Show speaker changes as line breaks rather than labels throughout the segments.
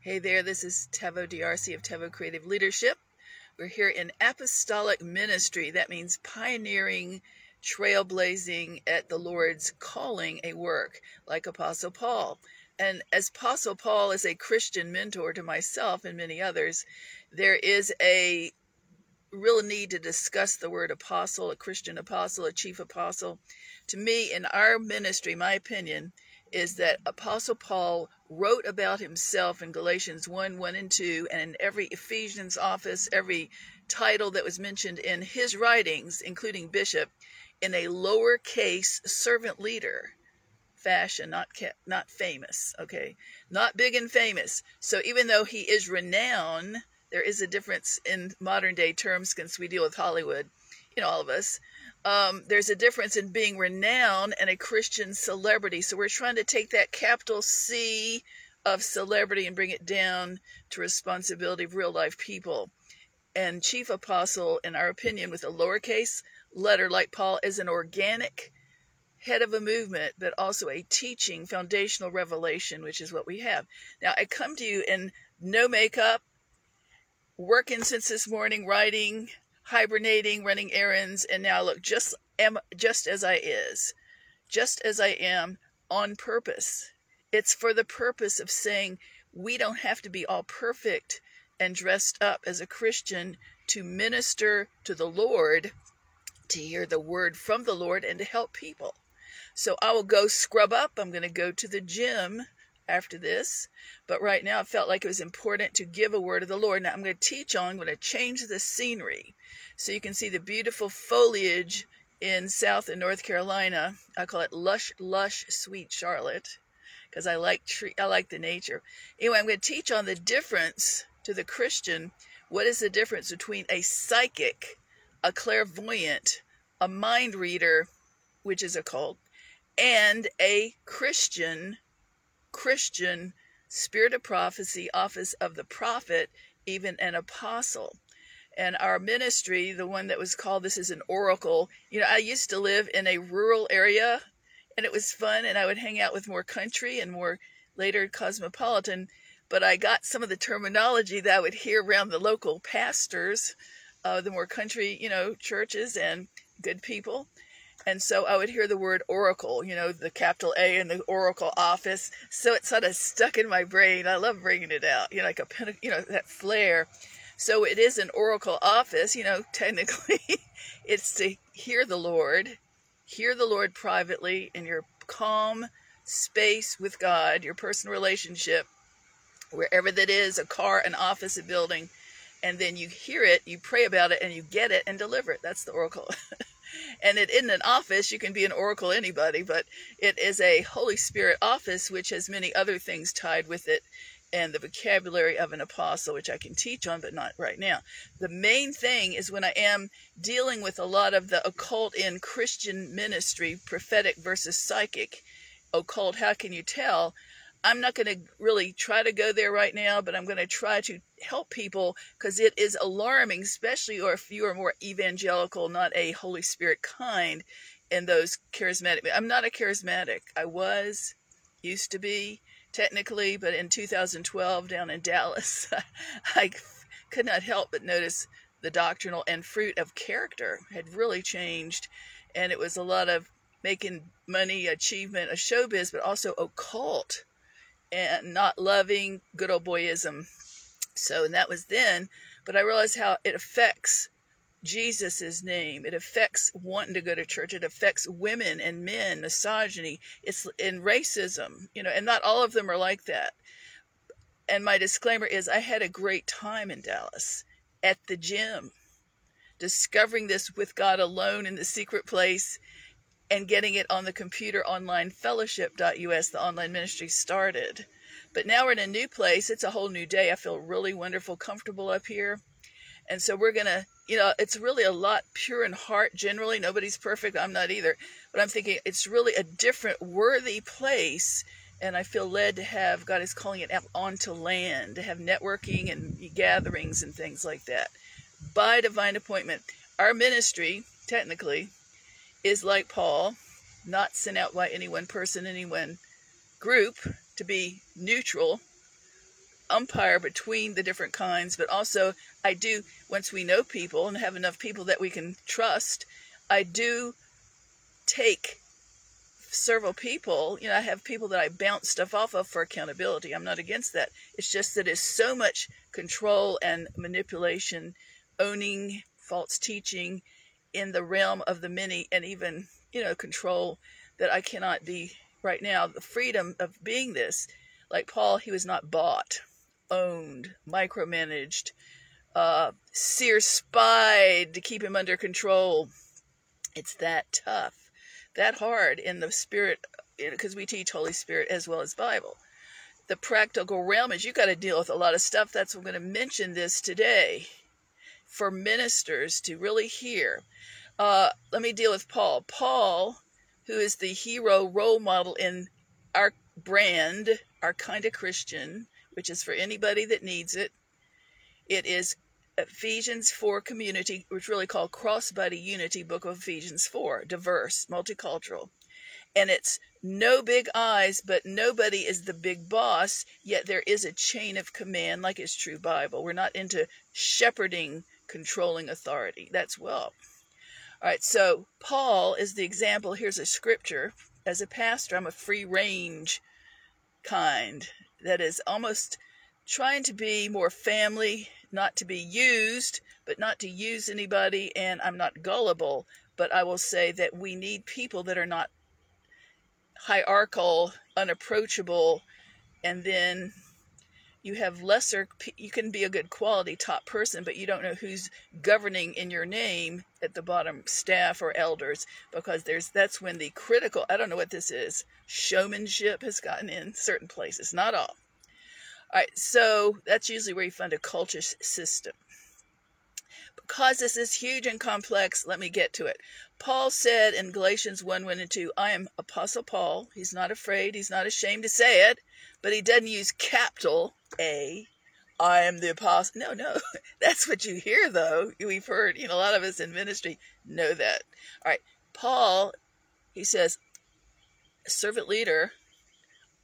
Hey there, this is Taveau DRC of Taveau Creative Leadership. We're here in apostolic ministry. That means pioneering, trailblazing at the Lord's calling a work, like Apostle Paul. And as Apostle Paul is a Christian mentor to myself and many others, there is a real need to discuss the word apostle, a Christian apostle, a chief apostle. To me, in our ministry, my opinion, is that Apostle Paul wrote about himself in Galatians 1 1 and 2, and in every Ephesians office, every title that was mentioned in his writings, including bishop, in a lowercase servant leader fashion, not not famous, okay, not big and famous. So even though he is renowned, there is a difference in modern day terms since we deal with Hollywood, you know, all of us um, there's a difference in being renowned and a Christian celebrity. So we're trying to take that capital C of celebrity and bring it down to responsibility of real life people. And chief apostle, in our opinion, with a lowercase letter like Paul, is an organic head of a movement, but also a teaching foundational revelation, which is what we have. Now, I come to you in no makeup, working since this morning, writing, hibernating, running errands, and now look just am just as I is, just as I am on purpose. It's for the purpose of saying we don't have to be all perfect and dressed up as a Christian to minister to the Lord, to hear the word from the Lord, and to help people. So I will go scrub up. I'm going to go to the gym after this. But right now, I felt like it was important to give a word of the Lord. Now, I'm going to teach on, I'm going to change the scenery so you can see the beautiful foliage in South and North Carolina. I call it lush, lush, sweet Charlotte because I like tree, I like the nature. Anyway, I'm going to teach on the difference to the Christian. What is the difference between a psychic, a clairvoyant, a mind reader, which is a cult, and a Christian Christian spirit of prophecy, office of the prophet, even an apostle. And our ministry, the one that was called This is an Oracle, you know, I used to live in a rural area and it was fun and I would hang out with more country and more later cosmopolitan. But I got some of the terminology that I would hear around the local pastors, uh, the more country, you know, churches and good people. And so I would hear the word oracle, you know, the capital A in the oracle office. So it sort of stuck in my brain. I love bringing it out, you know, like a, you know, that flair. So it is an oracle office, you know, technically it's to hear the Lord, hear the Lord privately in your calm space with God, your personal relationship, wherever that is, a car, an office, a building, and then you hear it, you pray about it, and you get it and deliver it. That's the oracle. and it isn't an office. You can be an oracle anybody, but it is a Holy Spirit office, which has many other things tied with it and the vocabulary of an apostle, which I can teach on, but not right now. The main thing is when I am dealing with a lot of the occult in Christian ministry, prophetic versus psychic, occult, how can you tell? I'm not going to really try to go there right now, but I'm going to try to help people because it is alarming, especially or if you are more evangelical, not a Holy Spirit kind, and those charismatic. I'm not a charismatic. I was, used to be, technically, but in 2012 down in Dallas, I could not help but notice the doctrinal and fruit of character had really changed. And it was a lot of making money, achievement, a showbiz, but also occult and not loving good old boyism. So, and that was then, but I realized how it affects Jesus' name. It affects wanting to go to church. It affects women and men, misogyny. It's in racism, you know, and not all of them are like that. And my disclaimer is I had a great time in Dallas at the gym, discovering this with God alone in the secret place and getting it on the computer online fellowship.us, the online ministry started. But now we're in a new place. It's a whole new day. I feel really wonderful, comfortable up here. And so we're going to, you know, it's really a lot pure in heart generally. Nobody's perfect. I'm not either. But I'm thinking it's really a different, worthy place. And I feel led to have, God is calling it onto land, to have networking and gatherings and things like that by divine appointment. Our ministry, technically, is like Paul, not sent out by any one person, any one group, to be neutral, umpire between the different kinds, but also I do, once we know people and have enough people that we can trust, I do take several people. You know, I have people that I bounce stuff off of for accountability. I'm not against that. It's just that it's so much control and manipulation, owning false teaching in the realm of the many, and even, you know, control that I cannot be right now. The freedom of being this, like Paul, he was not bought, owned, micromanaged, uh, seer spied to keep him under control. It's that tough, that hard in the spirit, because we teach Holy Spirit as well as Bible. The practical realm is you got to deal with a lot of stuff. That's I'm going to mention this today for ministers to really hear. Uh, let me deal with Paul. Paul who is the hero role model in our brand, our kind of Christian, which is for anybody that needs it. It is Ephesians 4 community, which really called Crossbody Unity, Book of Ephesians 4, diverse, multicultural. And it's no big eyes, but nobody is the big boss, yet there is a chain of command, like it's true Bible. We're not into shepherding, controlling authority. That's well. All right, so Paul is the example. Here's a scripture. As a pastor, I'm a free range kind that is almost trying to be more family, not to be used, but not to use anybody. And I'm not gullible, but I will say that we need people that are not hierarchical, unapproachable, and then you have lesser you can be a good quality top person but you don't know who's governing in your name at the bottom staff or elders because there's that's when the critical i don't know what this is showmanship has gotten in certain places not all. All right so that's usually where you find a culture system. Because this is huge and complex let me get to it. Paul said in galatians 1 1 and 2 i am apostle paul. He's not afraid. He's not ashamed to say it but he doesn't use capital A. I am the apostle. No, no, that's what you hear though. We've heard, you know, a lot of us in ministry know that. All right, Paul, he says, servant leader,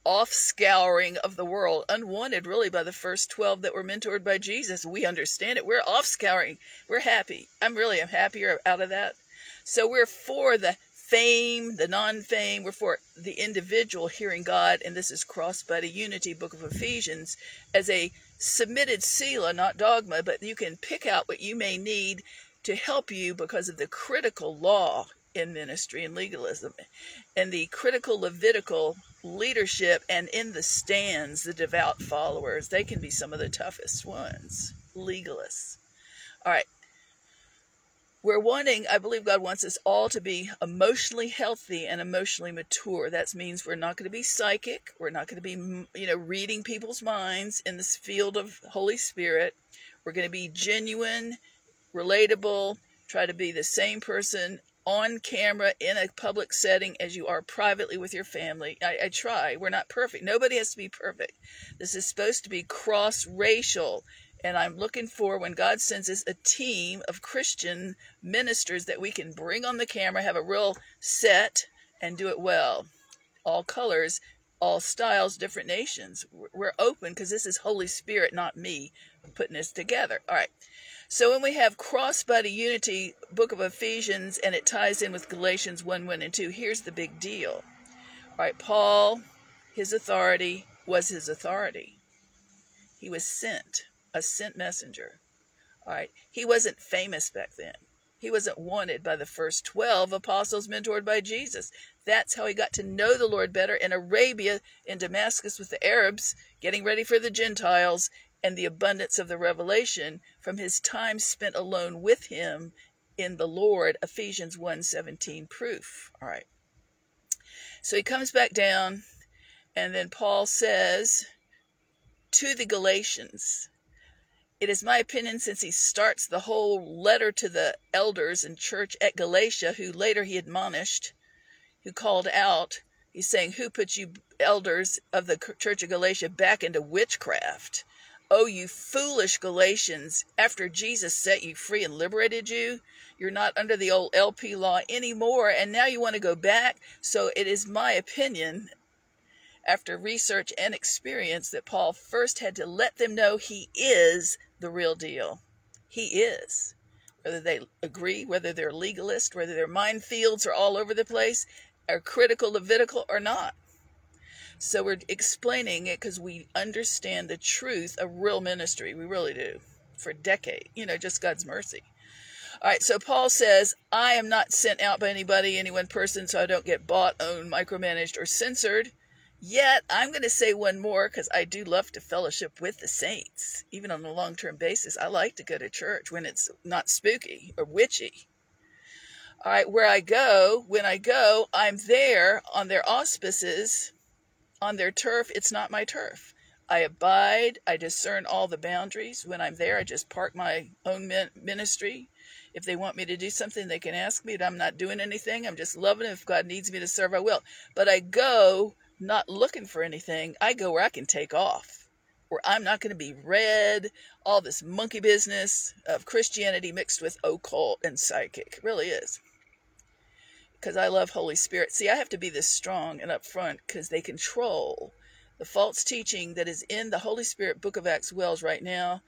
off scouring of the world, unwanted really by the first 12 that were mentored by Jesus. We understand it. We're off scouring. We're happy. I'm really, I'm happier out of that. So we're for the fame, the non fame, we're for the individual hearing God, and this is Crossbody Unity, Book of Ephesians, as a submitted sila, not dogma, but you can pick out what you may need to help you because of the critical law in ministry and legalism and the critical Levitical leadership and in the stands, the devout followers. They can be some of the toughest ones, legalists. All right, we're wanting, I believe God wants us all to be emotionally healthy and emotionally mature. That means we're not going to be psychic. We're not going to be, you know, reading people's minds in this field of Holy Spirit. We're going to be genuine, relatable, try to be the same person on camera in a public setting as you are privately with your family. I, I try. We're not perfect. Nobody has to be perfect. This is supposed to be cross racial and I'm looking for when God sends us a team of Christian ministers that we can bring on the camera, have a real set, and do it well. All colors, all styles, different nations. We're open because this is Holy Spirit, not me, putting this together. All right. So when we have crossbody unity, book of Ephesians, and it ties in with Galatians 1 1 and 2, here's the big deal. All right, Paul, his authority was his authority. He was sent a sent messenger. All right. He wasn't famous back then. He wasn't wanted by the first 12 apostles mentored by Jesus. That's how he got to know the Lord better in Arabia, in Damascus with the Arabs, getting ready for the Gentiles, and the abundance of the revelation from his time spent alone with him in the Lord, Ephesians 1:17 proof. All right. So he comes back down, and then Paul says to the Galatians, it is my opinion, since he starts the whole letter to the elders in church at Galatia, who later he admonished, who called out, he's saying, Who put you elders of the church of Galatia back into witchcraft? Oh, you foolish Galatians, after Jesus set you free and liberated you, you're not under the old LP law anymore, and now you want to go back. So it is my opinion, after research and experience that Paul first had to let them know he is the real deal. He is. Whether they agree, whether they're legalist, whether their minefields are all over the place, are critical Levitical or not. So we're explaining it because we understand the truth of real ministry. We really do. For decades, you know, just God's mercy. All right, so Paul says, I am not sent out by anybody, any one person, so I don't get bought, owned, micromanaged, or censored. Yet, I'm going to say one more because I do love to fellowship with the saints, even on a long term basis. I like to go to church when it's not spooky or witchy. All right, where I go, when I go, I'm there on their auspices on their turf, it's not my turf. I abide, I discern all the boundaries. When I'm there, I just park my own ministry. If they want me to do something, they can ask me. But I'm not doing anything. I'm just loving it. If God needs me to serve, I will. But I go not looking for anything. I go where I can take off, where I'm not going to be read, all this monkey business of Christianity mixed with occult and psychic. It really is because I love Holy Spirit. See, I have to be this strong and upfront because they control the false teaching that is in the Holy Spirit Book of Acts Wells right now.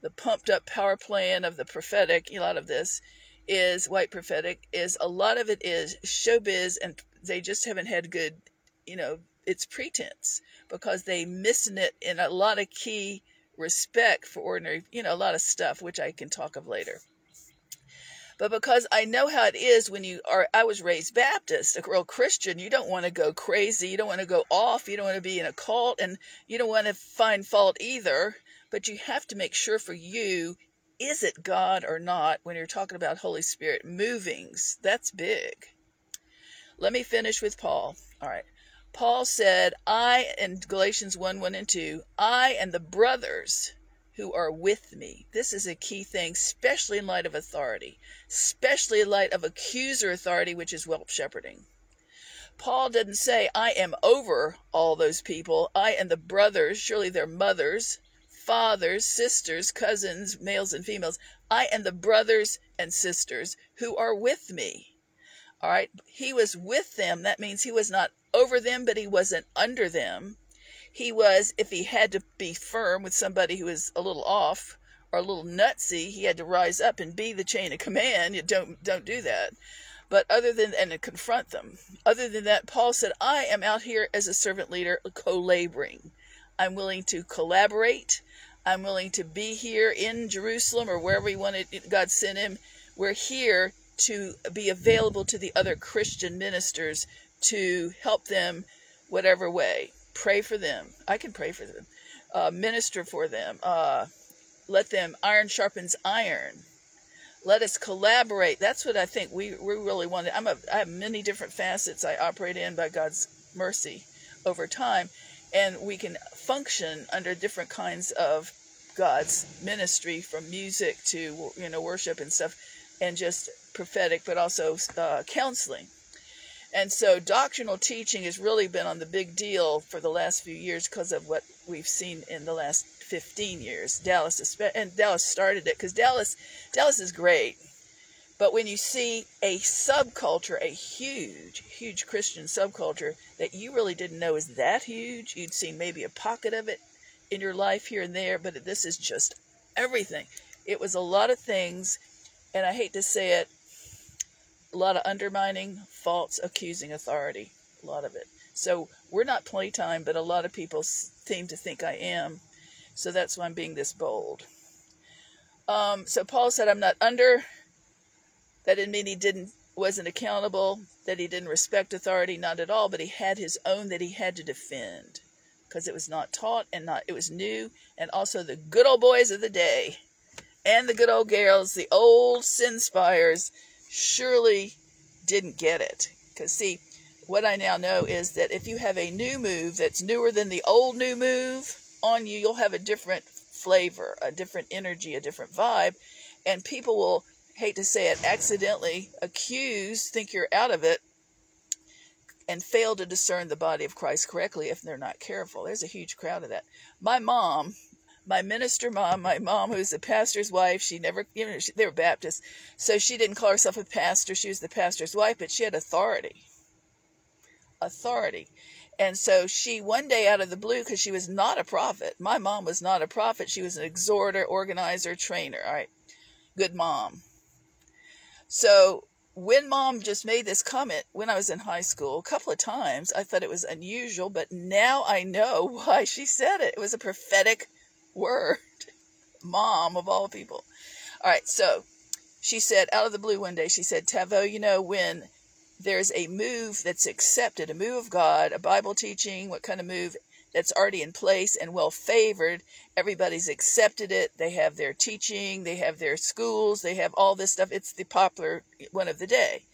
The pumped up power plan of the prophetic, a lot of this is white prophetic, is a lot of it is showbiz, and they just haven't had good, you know, it's pretense because they missing it in a lot of key respect for ordinary, you know, a lot of stuff, which I can talk of later but because I know how it is when you are, I was raised Baptist, a real Christian, you don't want to go crazy. You don't want to go off. You don't want to be in a cult and you don't want to find fault either. But you have to make sure for you, is it God or not when you're talking about Holy Spirit movings? That's big. Let me finish with Paul. All right. Paul said, I, in Galatians 1 1 and 2, I and the brothers who are with me. This is a key thing, especially in light of authority, especially in light of accuser authority, which is whelp shepherding. Paul didn't say, I am over all those people. I and the brothers, surely they're mothers, fathers, sisters, cousins, males and females. I and the brothers and sisters who are with me. All right. He was with them. That means he was not over them, but he wasn't under them he was, if he had to be firm with somebody who was a little off or a little nutsy, he had to rise up and be the chain of command. You don't don't do that. But other than and confront them. Other than that, Paul said, I am out here as a servant leader, co-laboring. I'm willing to collaborate. I'm willing to be here in Jerusalem or wherever he wanted God sent him. We're here to be available to the other Christian ministers to help them whatever way pray for them. I can pray for them, uh, minister for them, uh, let them iron sharpens iron. Let us collaborate. That's what I think we, we really want. I'm a, I have many different facets I operate in by God's mercy over time, and we can function under different kinds of God's ministry, from music to you know worship and stuff, and just prophetic, but also uh, counseling. And so doctrinal teaching has really been on the big deal for the last few years because of what we've seen in the last 15 years. Dallas and Dallas started it because Dallas Dallas is great. But when you see a subculture, a huge, huge Christian subculture that you really didn't know is that huge, you'd seen maybe a pocket of it in your life here and there, but this is just everything. It was a lot of things, and I hate to say it, a lot of undermining, false, accusing authority. A lot of it. So we're not playtime, but a lot of people seem to think I am. So that's why I'm being this bold. Um, so Paul said, I'm not under. That didn't mean he didn't wasn't accountable, that he didn't respect authority, not at all, but he had his own that he had to defend. Because it was not taught and not it was new, and also the good old boys of the day and the good old girls, the old sin spires surely didn't get it. Because, see, what I now know is that if you have a new move that's newer than the old new move on you, you'll have a different flavor, a different energy, a different vibe. And people will, hate to say it, accidentally accuse, think you're out of it, and fail to discern the body of Christ correctly if they're not careful. There's a huge crowd of that. My mom my minister mom, my mom, who's a pastor's wife, she never, you know, she, they were Baptists, so she didn't call herself a pastor. She was the pastor's wife, but she had authority. Authority. And so she, one day out of the blue, because she was not a prophet, my mom was not a prophet. She was an exhorter, organizer, trainer. All right. Good mom. So when mom just made this comment when I was in high school, a couple of times, I thought it was unusual, but now I know why she said it. It was a prophetic word. Mom, of all people. All right. So she said, out of the blue one day, she said, Taveau, you know, when there's a move that's accepted, a move of God, a Bible teaching, what kind of move that's already in place and well favored. Everybody's accepted it. They have their teaching, they have their schools, they have all this stuff. It's the popular one of the day.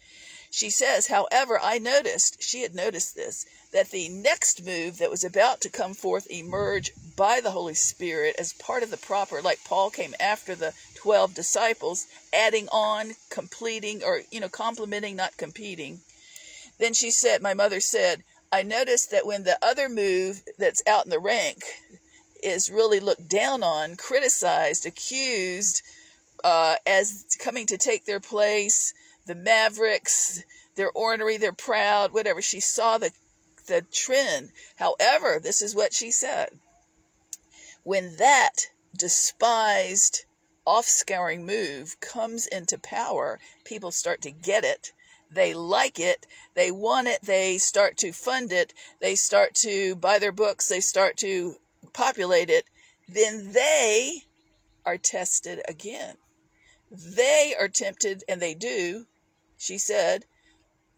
She says, however, I noticed, she had noticed this, that the next move that was about to come forth emerge by the Holy Spirit as part of the proper, like Paul came after the 12 disciples, adding on, completing, or, you know, complementing, not competing. Then she said, my mother said, I noticed that when the other move that's out in the rank is really looked down on, criticized, accused uh, as coming to take their place, the Mavericks, they're ornery, they're proud, whatever. She saw the the trend. However, this is what she said. When that despised off-scouring move comes into power, people start to get it. They like it. They want it. They start to fund it. They start to buy their books. They start to populate it. Then they are tested again. They are tempted, and they do she said,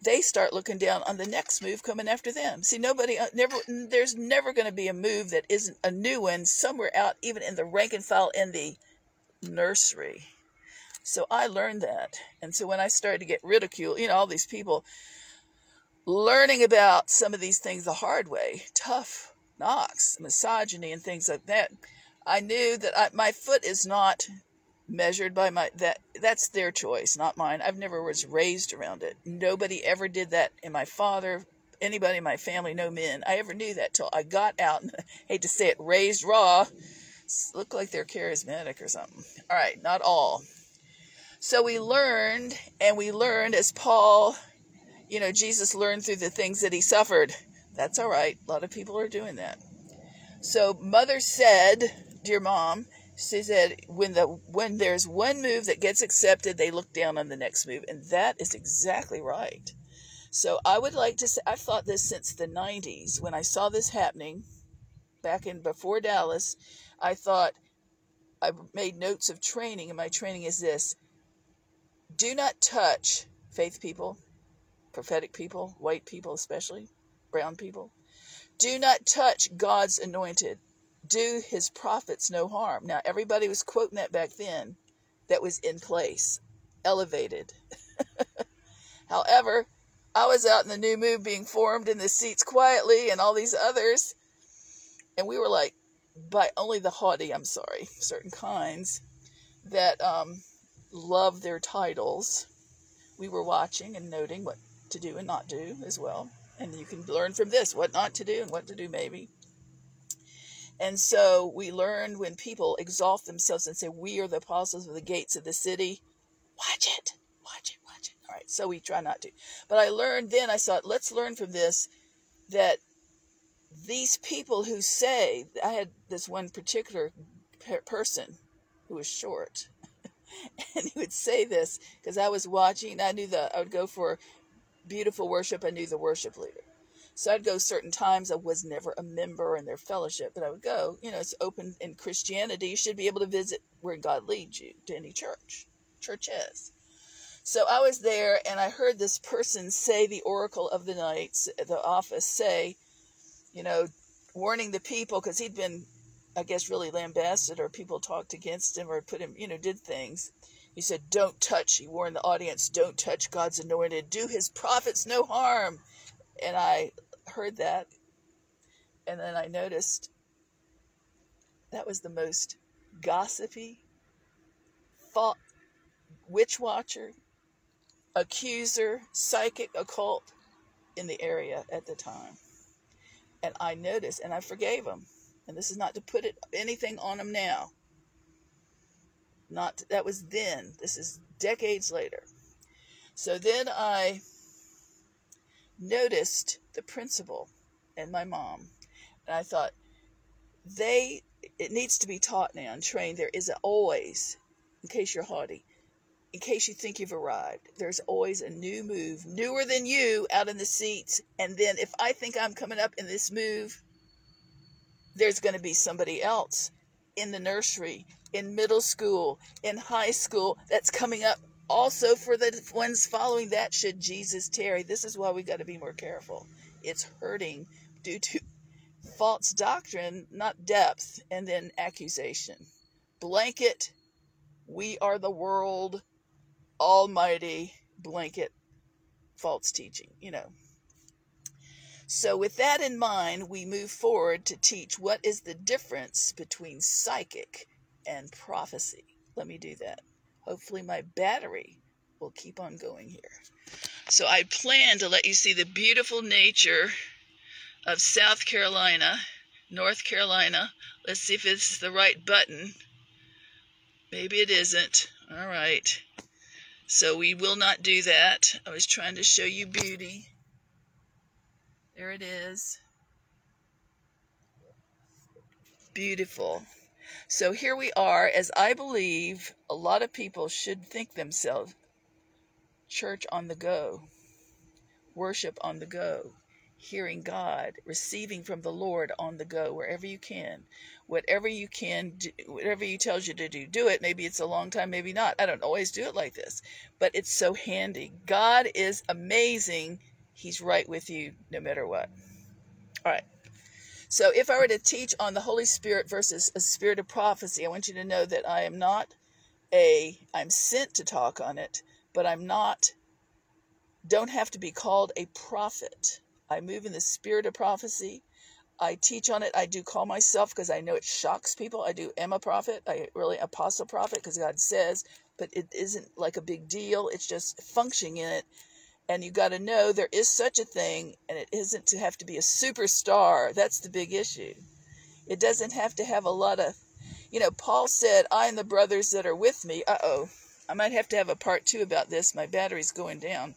they start looking down on the next move coming after them. See, nobody, uh, never, there's never going to be a move that isn't a new one somewhere out, even in the rank and file in the nursery. So I learned that. And so when I started to get ridiculed, you know, all these people learning about some of these things the hard way, tough knocks, misogyny, and things like that, I knew that I, my foot is not measured by my that that's their choice not mine. I've never was raised around it. Nobody ever did that in my father anybody in my family no men. I ever knew that till i got out and hate to say it raised raw. Look like they're charismatic or something. All right not all. So we learned and we learned as paul you know jesus learned through the things that he suffered. That's all right. A lot of people are doing that. So mother said dear mom she said when the when there's one move that gets accepted they look down on the next move. And that is exactly right. So i would like to say i've thought this since the 90s when i saw this happening back in before dallas. I thought i made notes of training and my training is this. Do not touch faith people prophetic people white people especially brown people. Do not touch god's anointed do his prophets no harm. Now, everybody was quoting that back then that was in place, elevated. However, I was out in the new move being formed in the seats quietly and all these others. And we were like, by only the haughty, I'm sorry, certain kinds that um, love their titles. We were watching and noting what to do and not do as well. And you can learn from this what not to do and what to do, maybe. And so we learn when people exalt themselves and say, We are the apostles of the gates of the city. Watch it, watch it, watch it. All right, so we try not to. But I learned then, I thought, let's learn from this that these people who say, I had this one particular person who was short, and he would say this because I was watching, I knew that I would go for beautiful worship, I knew the worship leader. So I'd go certain times. I was never a member in their fellowship, but I would go. You know, it's open in Christianity. You should be able to visit where God leads you to any church. Church is. So I was there and I heard this person say the oracle of the nights, the office say, you know, warning the people because he'd been, I guess, really lambasted or people talked against him or put him, you know, did things. He said, Don't touch, he warned the audience, don't touch God's anointed. Do his prophets no harm. And I heard that, and then I noticed that was the most gossipy, witch watcher, accuser, psychic, occult in the area at the time. And I noticed, and I forgave him. And this is not to put it anything on him now. Not that was then. This is decades later. So then I noticed the principal and my mom. And I thought, they, it needs to be taught now and trained. There is always, in case you're haughty, in case you think you've arrived, there's always a new move, newer than you, out in the seats. And then if I think I'm coming up in this move, there's going to be somebody else in the nursery, in middle school, in high school that's coming up also for the ones following that should Jesus tarry. This is why we got to be more careful. It's hurting due to false doctrine, not depth, and then accusation. Blanket, we are the world, almighty, blanket, false teaching, you know. So, with that in mind, we move forward to teach what is the difference between psychic and prophecy. Let me do that. Hopefully, my battery will keep on going here. So, I plan to let you see the beautiful nature of South Carolina, North Carolina. Let's see if it's the right button. Maybe it isn't. All right. So, we will not do that. I was trying to show you beauty. There it is. Beautiful. So here we are, as I believe a lot of people should think themselves church on the go, worship on the go, hearing God, receiving from the Lord on the go, wherever you can. Whatever you can, do, whatever He tells you to do, do it. Maybe it's a long time, maybe not. I don't always do it like this, but it's so handy. God is amazing. He's right with you no matter what. All right. So, if I were to teach on the Holy Spirit versus a spirit of prophecy, I want you to know that I am not a, I'm sent to talk on it, but I'm not, don't have to be called a prophet. I move in the spirit of prophecy. I teach on it. I do call myself because I know it shocks people. I do am a prophet. I really apostle prophet because God says, but it isn't like a big deal. It's just functioning in it and you got to know there is such a thing and it isn't to have to be a superstar. That's the big issue. It doesn't have to have a lot of you know paul said i and the brothers that are with me uh-oh i might have to have a part two about this my battery's going down.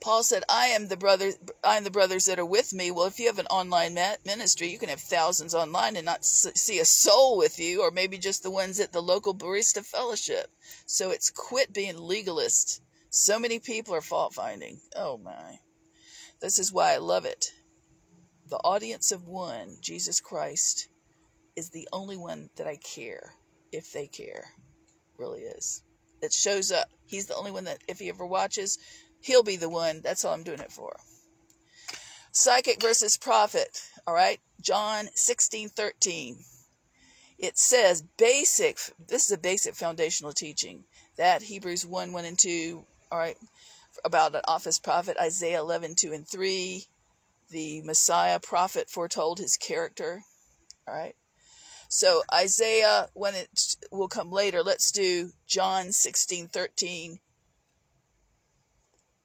Paul said i am the brothers i am the brothers that are with me. Well if you have an online ministry you can have thousands online and not see a soul with you or maybe just the ones at the local barista fellowship. So it's quit being legalist so many people are fault finding. Oh my. This is why I love it. The audience of one, Jesus Christ, is the only one that I care if they care. Really is. It shows up. He's the only one that, if he ever watches, he'll be the one. That's all I'm doing it for. Psychic versus prophet. All right. John 16 13. It says basic, this is a basic foundational teaching that Hebrews 1 1 and 2 all right, about an office prophet, Isaiah 11, 2 and 3. The Messiah prophet foretold his character. All right. So Isaiah, when it will come later, let's do John 16, 13.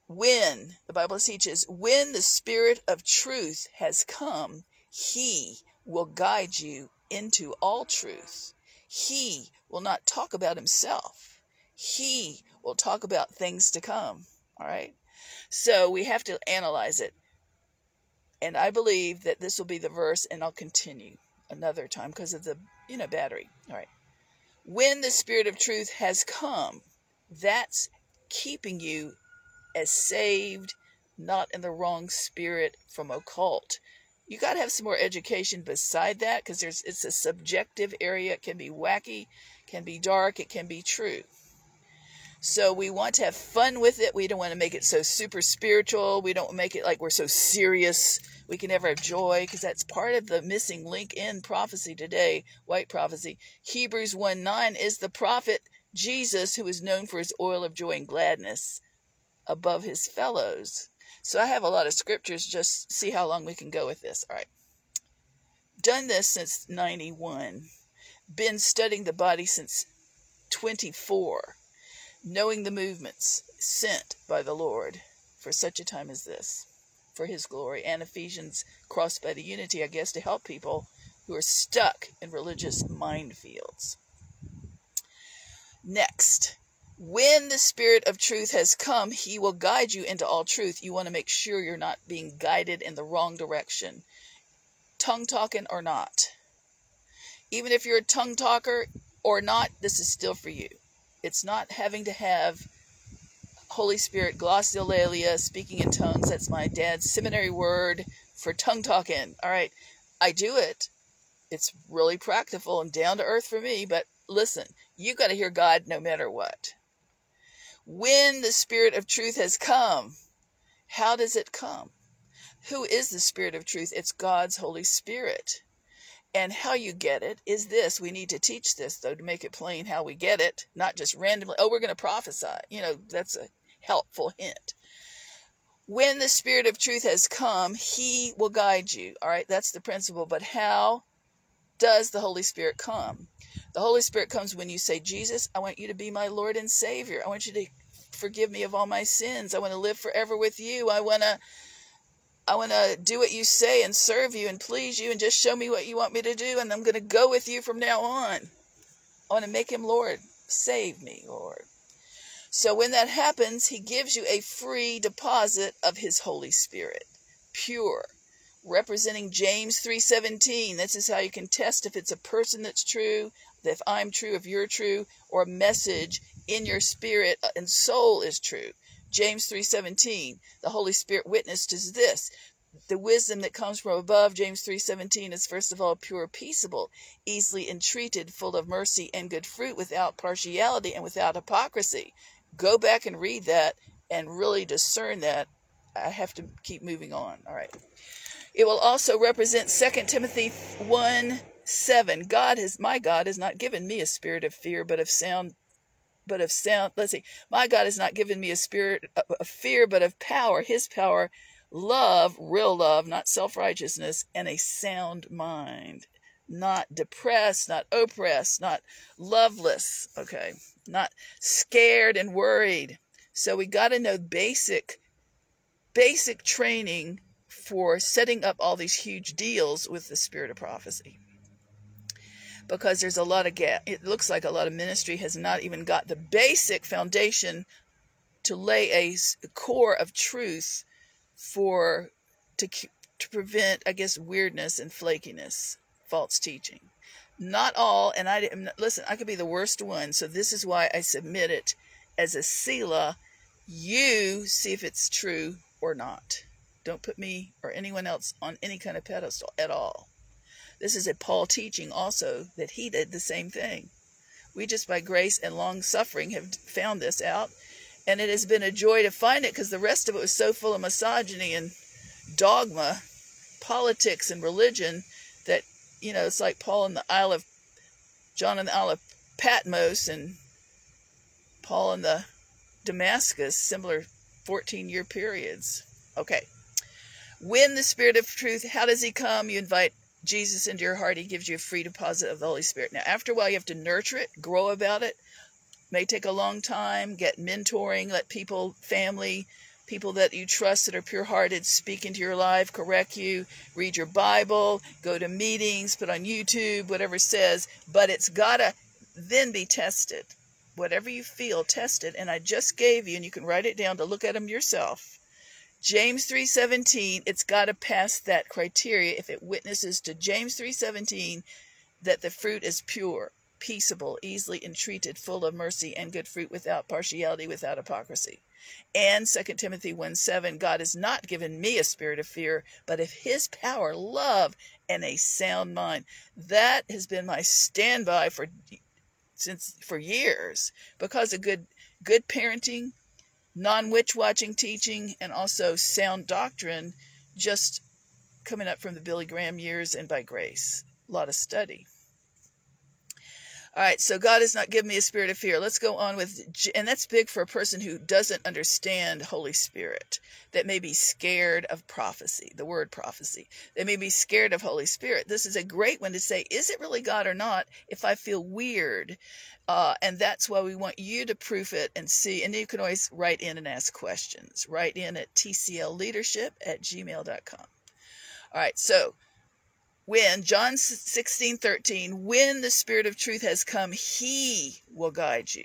When, the Bible teaches, when the Spirit of truth has come, he will guide you into all truth. He will not talk about himself. He We'll talk about things to come. All right. So we have to analyze it. And I believe that this will be the verse, and I'll continue another time because of the, you know, battery. All right. When the Spirit of truth has come, that's keeping you as saved, not in the wrong spirit from occult. You got to have some more education beside that because there's it's a subjective area. It can be wacky, can be dark, it can be true. So we want to have fun with it. We don't want to make it so super spiritual. We don't make it like we're so serious. We can never have joy because that's part of the missing link in prophecy today, white prophecy. Hebrews 1 9 is the prophet Jesus who is known for his oil of joy and gladness above his fellows. So I have a lot of scriptures. Just see how long we can go with this. All right. Done this since 91. Been studying the body since 24 knowing the movements sent by the Lord for such a time as this, for his glory, and Ephesians crossed by the unity, I guess, to help people who are stuck in religious minefields. Next, When the Spirit of truth has come, He will guide you into all truth. You want to make sure you're not being guided in the wrong direction, tongue talking or not. Even if you're a tongue talker or not, this is still for you. It's not having to have Holy Spirit glossolalia, speaking in tongues. That's my dad's seminary word for tongue talking. All right, I do it. It's really practical and down to earth for me, but listen, you got to hear God no matter what. When the Spirit of truth has come, how does it come? Who is the Spirit of truth? It's God's Holy Spirit. And how you get it is this. We need to teach this, though, to make it plain how we get it, not just randomly, oh, we're going to prophesy. You know, that's a helpful hint. When the Spirit of truth has come, He will guide you. All right, that's the principle. But how does the Holy Spirit come? The Holy Spirit comes when you say, Jesus, I want you to be my Lord and Savior. I want you to forgive me of all my sins. I want to live forever with you. I want to I want to do what you say and serve you and please you and just show me what you want me to do and I'm going to go with you from now on. I want to make him Lord. Save me, Lord. So when that happens, he gives you a free deposit of his Holy Spirit, pure, representing James 3:17. This is how you can test if it's a person that's true, if I'm true, if you're true, or a message in your spirit and soul is true. James 3:17. The Holy Spirit witnessed is this. The wisdom that comes from above, James 3:17 is first of all pure, peaceable, easily entreated, full of mercy and good fruit, without partiality and without hypocrisy. Go back and read that and really discern that. I have to keep moving on. All right. It will also represent 2 Timothy 1 7 god has my god has not given me a spirit of fear but of sound but of sound let's see my god has not given me a spirit of fear but of power his power love real love not self-righteousness and a sound mind. Not depressed not oppressed not loveless okay not scared and worried. So we got to know basic basic training for setting up all these huge deals with the spirit of prophecy because there's a lot of gap. It looks like a lot of ministry has not even got the basic foundation to lay a core of truth for to to prevent, I guess, weirdness and flakiness, false teaching. Not all, and I listen. I could be the worst one, so this is why I submit it as a sila. You see if it's true or not. Don't put me or anyone else on any kind of pedestal at all. This is a Paul teaching also that he did the same thing. We just by grace and long suffering have found this out. And it has been a joy to find it because the rest of it was so full of misogyny and dogma, politics and religion that, you know, it's like Paul in the Isle of, John in the Isle of Patmos and Paul in the Damascus, similar 14 year periods. Okay. When the Spirit of truth, how does he come? You invite Jesus into your heart, he gives you a free deposit of the Holy Spirit. Now, after a while, you have to nurture it, grow about it. May take a long time. Get mentoring. Let people, family, people that you trust that are pure hearted speak into your life, correct you, read your Bible, go to meetings, put on YouTube, whatever says. But it's got to then be tested. Whatever you feel, test it. And I just gave you, and you can write it down to look at them yourself James 3:17, it's got to pass that criteria if it witnesses to James 3:17 that the fruit is pure, peaceable, easily entreated, full of mercy and good fruit without partiality, without hypocrisy. And 2 Timothy 1 7, God has not given me a spirit of fear, but of his power, love, and a sound mind. That has been my standby for since for years because of good good parenting, non witch watching teaching, and also sound doctrine just coming up from the Billy Graham years and by grace. A lot of study. All right, so God has not given me a spirit of fear. Let's go on with, and that's big for a person who doesn't understand Holy Spirit, that may be scared of prophecy, the word prophecy. They may be scared of Holy Spirit. This is a great one to say, is it really God or not? If I feel weird, uh, and that's why we want you to proof it and see. And you can always write in and ask questions. Write in at tclleadership at gmail.com. All right, so when John 16, 13, when the Spirit of truth has come, he will guide you.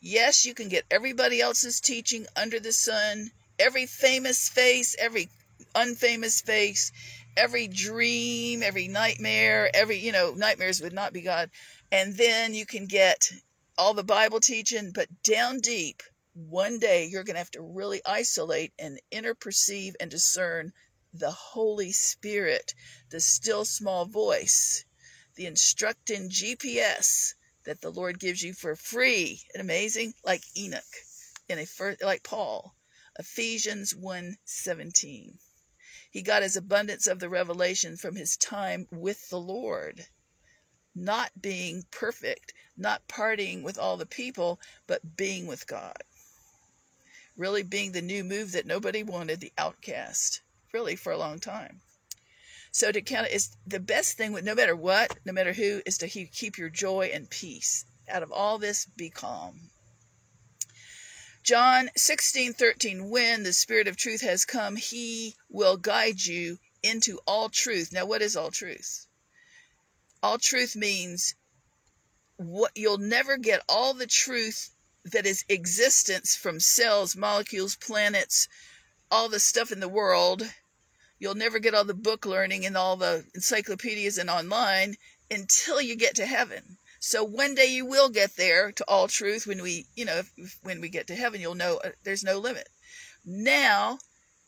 Yes, you can get everybody else's teaching under the sun, every famous face, every unfamous face, every dream, every nightmare, every, you know, nightmares would not be God. And then you can get all the Bible teaching, but down deep, one day you're going to have to really isolate and interperceive and discern the Holy Spirit, the still small voice, the instructing GPS that the Lord gives you for free and amazing, like Enoch, in a first, like Paul, Ephesians 1:17. He got his abundance of the revelation from his time with the Lord, not being perfect, not partying with all the people, but being with God. Really being the new move that nobody wanted, the outcast, really for a long time. So to count is the best thing with no matter what, no matter who, is to keep your joy and peace. Out of all this, be calm. John 16, 13, when the Spirit of truth has come, he will guide you into all truth. Now, what is all truth? All truth means what you'll never get all the truth that is existence from cells, molecules, planets, all the stuff in the world. You'll never get all the book learning and all the encyclopedias and online until you get to heaven. So one day you will get there to all truth when we, you know, if, when we get to heaven, you'll know uh, there's no limit. Now,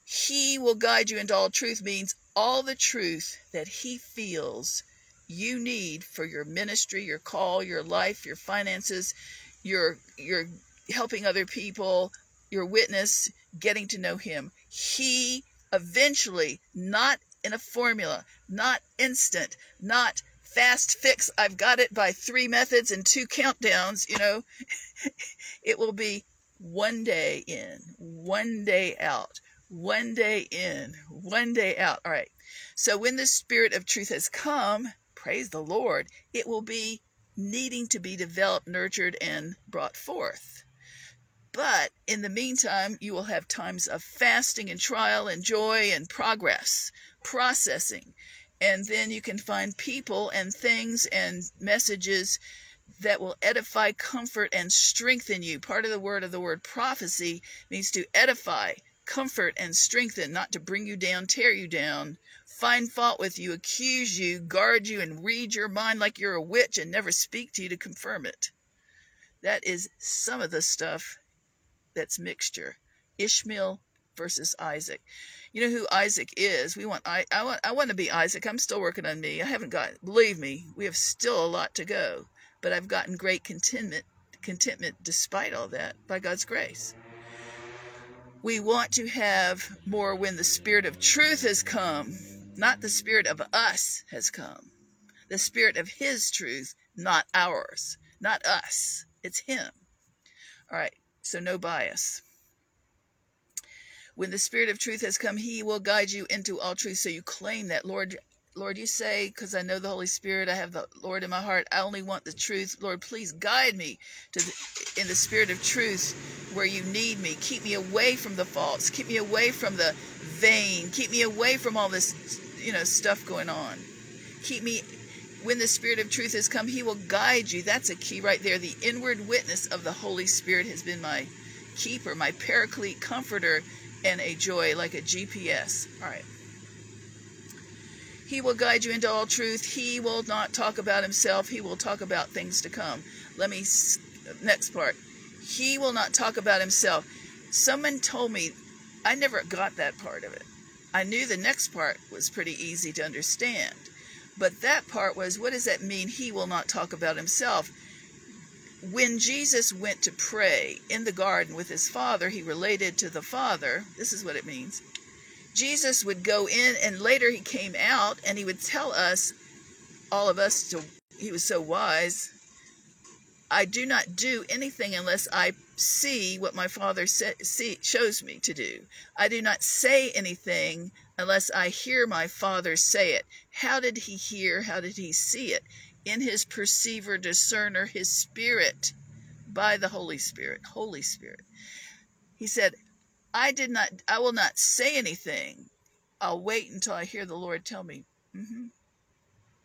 he will guide you into all truth means all the truth that he feels you need for your ministry, your call, your life, your finances, your your helping other people, your witness, getting to know him. He eventually, not in a formula, not instant, not fast fix. I've got it by three methods and two countdowns, you know. it will be one day in, one day out, one day in, one day out. All right. So when the Spirit of truth has come, praise the Lord, it will be needing to be developed, nurtured, and brought forth. But in the meantime, you will have times of fasting and trial and joy and progress, processing and then you can find people and things and messages that will edify, comfort, and strengthen you. Part of the word of the word prophecy means to edify, comfort, and strengthen, not to bring you down, tear you down, find fault with you, accuse you, guard you, and read your mind like you're a witch and never speak to you to confirm it. That is some of the stuff that's mixture. Ishmael versus Isaac. You know who Isaac is. We want I I want I want to be Isaac. I'm still working on me. I haven't got believe me, we have still a lot to go. But I've gotten great contentment contentment despite all that by God's grace. We want to have more when the spirit of truth has come, not the spirit of us has come. The spirit of his truth, not ours, not us. It's him. All right. So no bias. When the Spirit of truth has come, He will guide you into all truth. So you claim that, Lord. Lord, you say, because I know the Holy Spirit, I have the Lord in my heart. I only want the truth. Lord, please guide me to the, in the spirit of truth where you need me. Keep me away from the false. Keep me away from the vain. Keep me away from all this, you know, stuff going on. Keep me when the Spirit of truth has come, He will guide you. That's a key right there. The inward witness of the Holy Spirit has been my keeper, my paraclete, comforter, and a joy like a GPS. All right. He will guide you into all truth. He will not talk about himself. He will talk about things to come. Let me, next part. He will not talk about himself. Someone told me, I never got that part of it. I knew the next part was pretty easy to understand. But that part was, what does that mean? He will not talk about himself when Jesus went to pray in the garden with his father, he related to the father. This is what it means. Jesus would go in, and later he came out and he would tell us, all of us, to, he was so wise. I do not do anything unless I see what my father say, see, shows me to do. I do not say anything unless I hear my father say it. How did he hear? How did he see it? in his perceiver, discerner, his spirit by the Holy Spirit. Holy Spirit. He said, I did not, I will not say anything. I'll wait until I hear the Lord tell me. Mm-hmm.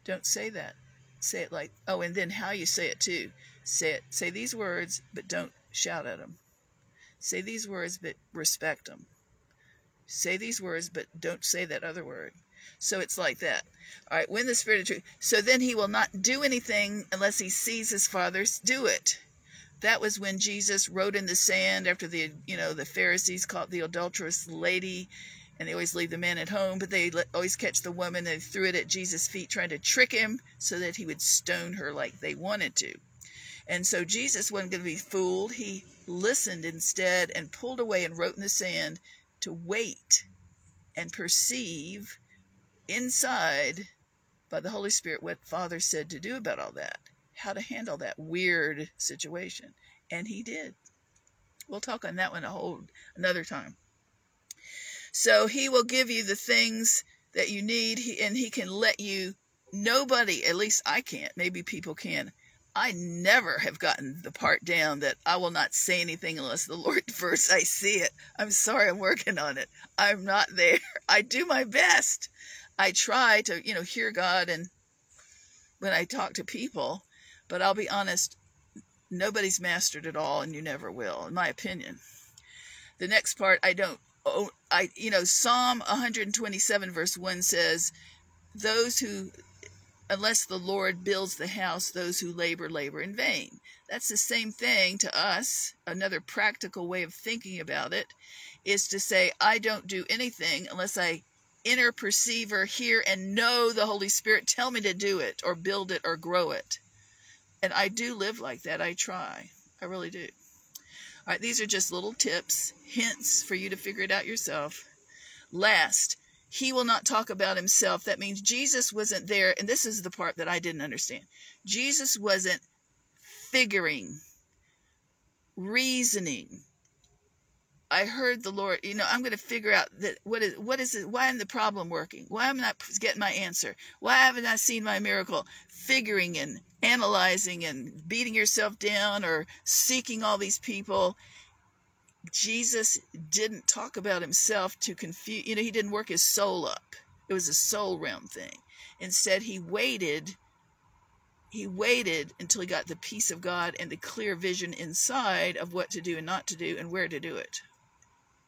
Don't say that. Say it like, oh, and then how you say it too. Say it, say these words, but don't shout at them. Say these words, but respect them. Say these words, but don't say that other word. So it's like that. All right, when the Spirit of truth. So then he will not do anything unless he sees his Father do it. That was when Jesus wrote in the sand after the, you know, the Pharisees caught the adulterous lady and they always leave the man at home, but they always catch the woman. They threw it at Jesus' feet, trying to trick him so that he would stone her like they wanted to. And so Jesus wasn't going to be fooled. He listened instead and pulled away and wrote in the sand to wait and perceive inside by the Holy Spirit what Father said to do about all that, how to handle that weird situation. And he did. We'll talk on that one a whole another time. So he will give you the things that you need, and he can let you. Nobody, at least I can't, maybe people can. I never have gotten the part down that I will not say anything unless the Lord first I see it. I'm sorry, I'm working on it. I'm not there. I do my best. I try to, you know, hear God and when I talk to people, but I'll be honest, nobody's mastered it all and you never will, in my opinion. The next part I don't oh, I you know Psalm 127 verse 1 says those who unless the Lord builds the house those who labor labor in vain. That's the same thing to us. Another practical way of thinking about it is to say I don't do anything unless I inner perceiver hear and know the Holy Spirit tell me to do it or build it or grow it. And I do live like that. I try. I really do. All right, these are just little tips, hints for you to figure it out yourself. Last, he will not talk about himself. That means Jesus wasn't there. And this is the part that I didn't understand. Jesus wasn't figuring, reasoning. I heard the Lord, you know, I'm going to figure out that what is what is it? Why am the problem working? Why am I not getting my answer? Why haven't I seen my miracle? Figuring and analyzing and beating yourself down or seeking all these people. Jesus didn't talk about himself to confuse, you know, he didn't work his soul up. It was a soul realm thing. Instead, he waited. He waited until he got the peace of God and the clear vision inside of what to do and not to do and where to do it.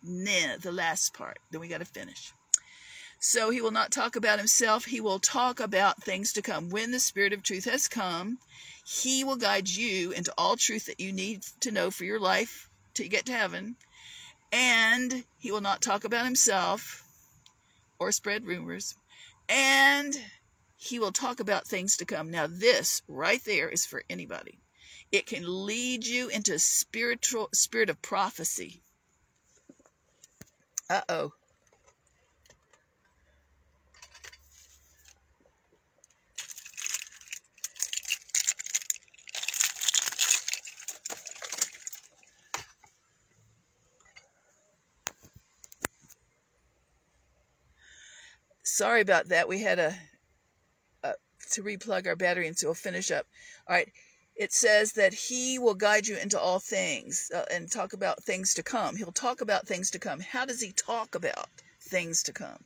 Nah, the last part. Then we got to finish. So he will not talk about himself. He will talk about things to come. When the Spirit of truth has come, he will guide you into all truth that you need to know for your life to get to heaven. And he will not talk about himself or spread rumors. And he will talk about things to come. Now, this right there is for anybody. It can lead you into spiritual spirit of prophecy. Uh oh. Sorry about that. We had a, a to replug our battery, and so we'll finish up. All right. It says that he will guide you into all things uh, and talk about things to come. He'll talk about things to come. How does he talk about things to come?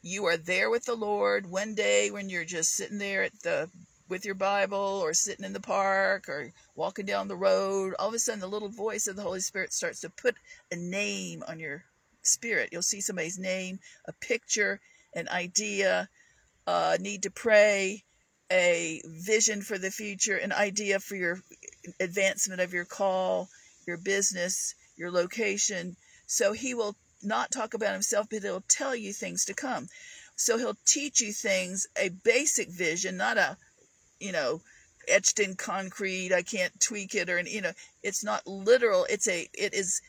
You are there with the Lord one day when you're just sitting there at the with your Bible or sitting in the park or walking down the road. All of a sudden, the little voice of the Holy Spirit starts to put a name on your spirit. You'll see somebody's name, a picture, an idea, uh, need to pray, a vision for the future, an idea for your advancement of your call, your business, your location. So he will not talk about himself, but he'll tell you things to come. So he'll teach you things, a basic vision, not a, you know, etched in concrete. I can't tweak it or, you know, it's not literal. It's a, it is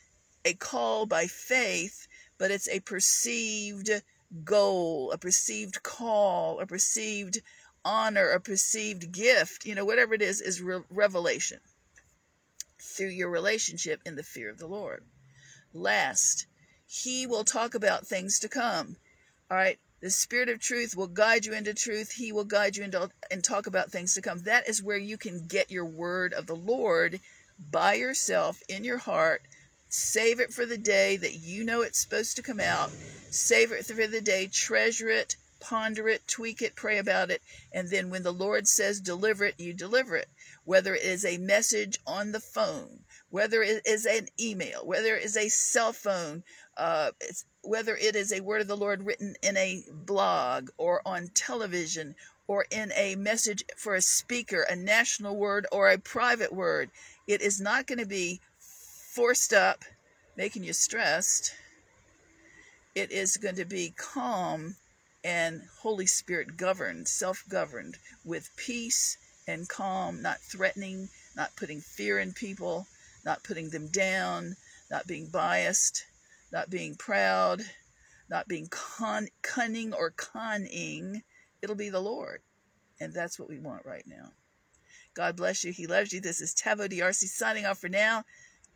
a call by faith, but it's a perceived goal, a perceived call, a perceived honor, a perceived gift, you know, whatever it is, is re- revelation through your relationship in the fear of the Lord. Last, he will talk about things to come. All right. The Spirit of truth will guide you into truth. He will guide you into and talk about things to come. That is where you can get your word of the Lord by yourself in your heart Save it for the day that you know it's supposed to come out. Save it for the day. Treasure it. ponder it, tweak it, pray about it, and then when the Lord says deliver it, you deliver it. Whether it is a message on the phone, whether it is an email, whether it is a cell phone, uh, whether it is a word of the Lord written in a blog or on television or in a message for a speaker, a national word or a private word, it is not going to be forced up, making you stressed. It is going to be calm and Holy Spirit governed, self governed, with peace and calm, not threatening, not putting fear in people, not putting them down, not being biased, not being proud, not being con- cunning or conning. It'll be the Lord. And that's what we want right now. God bless you. He loves you. This is Taveau DRC signing off for now.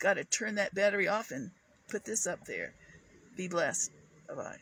Got to turn that battery off and put this up there. Be blessed. Bye bye.